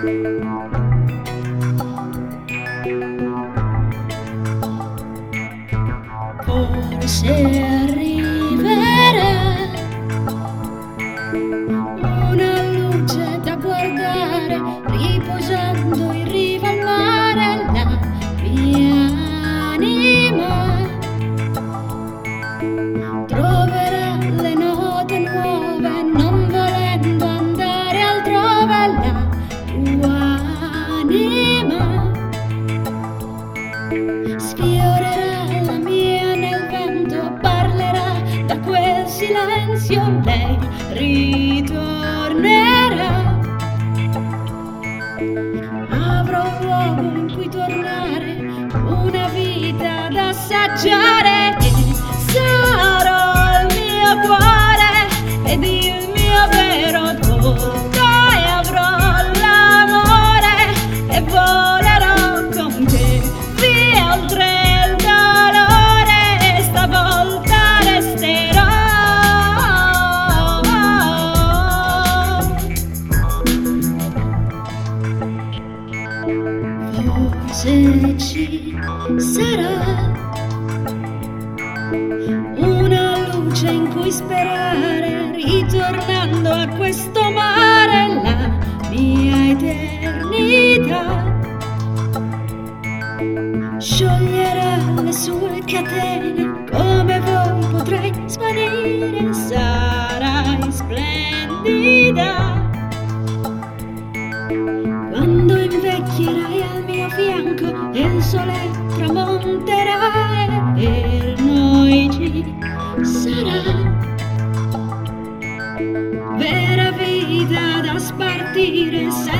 Por ser sfiorerà la mia nel vento, parlerà da quel silenzio, lei ritornerà. Avrò un luogo in cui tornare, una vita da assaggiare e ci sarà una luce in cui sperare, ritornando a questo mare, la mia eternità. Scioglierà le sue catene, come voi potrei svanire, sarai splendida. Sole tramonterà e per noi ci sarà vera vita da spartire senza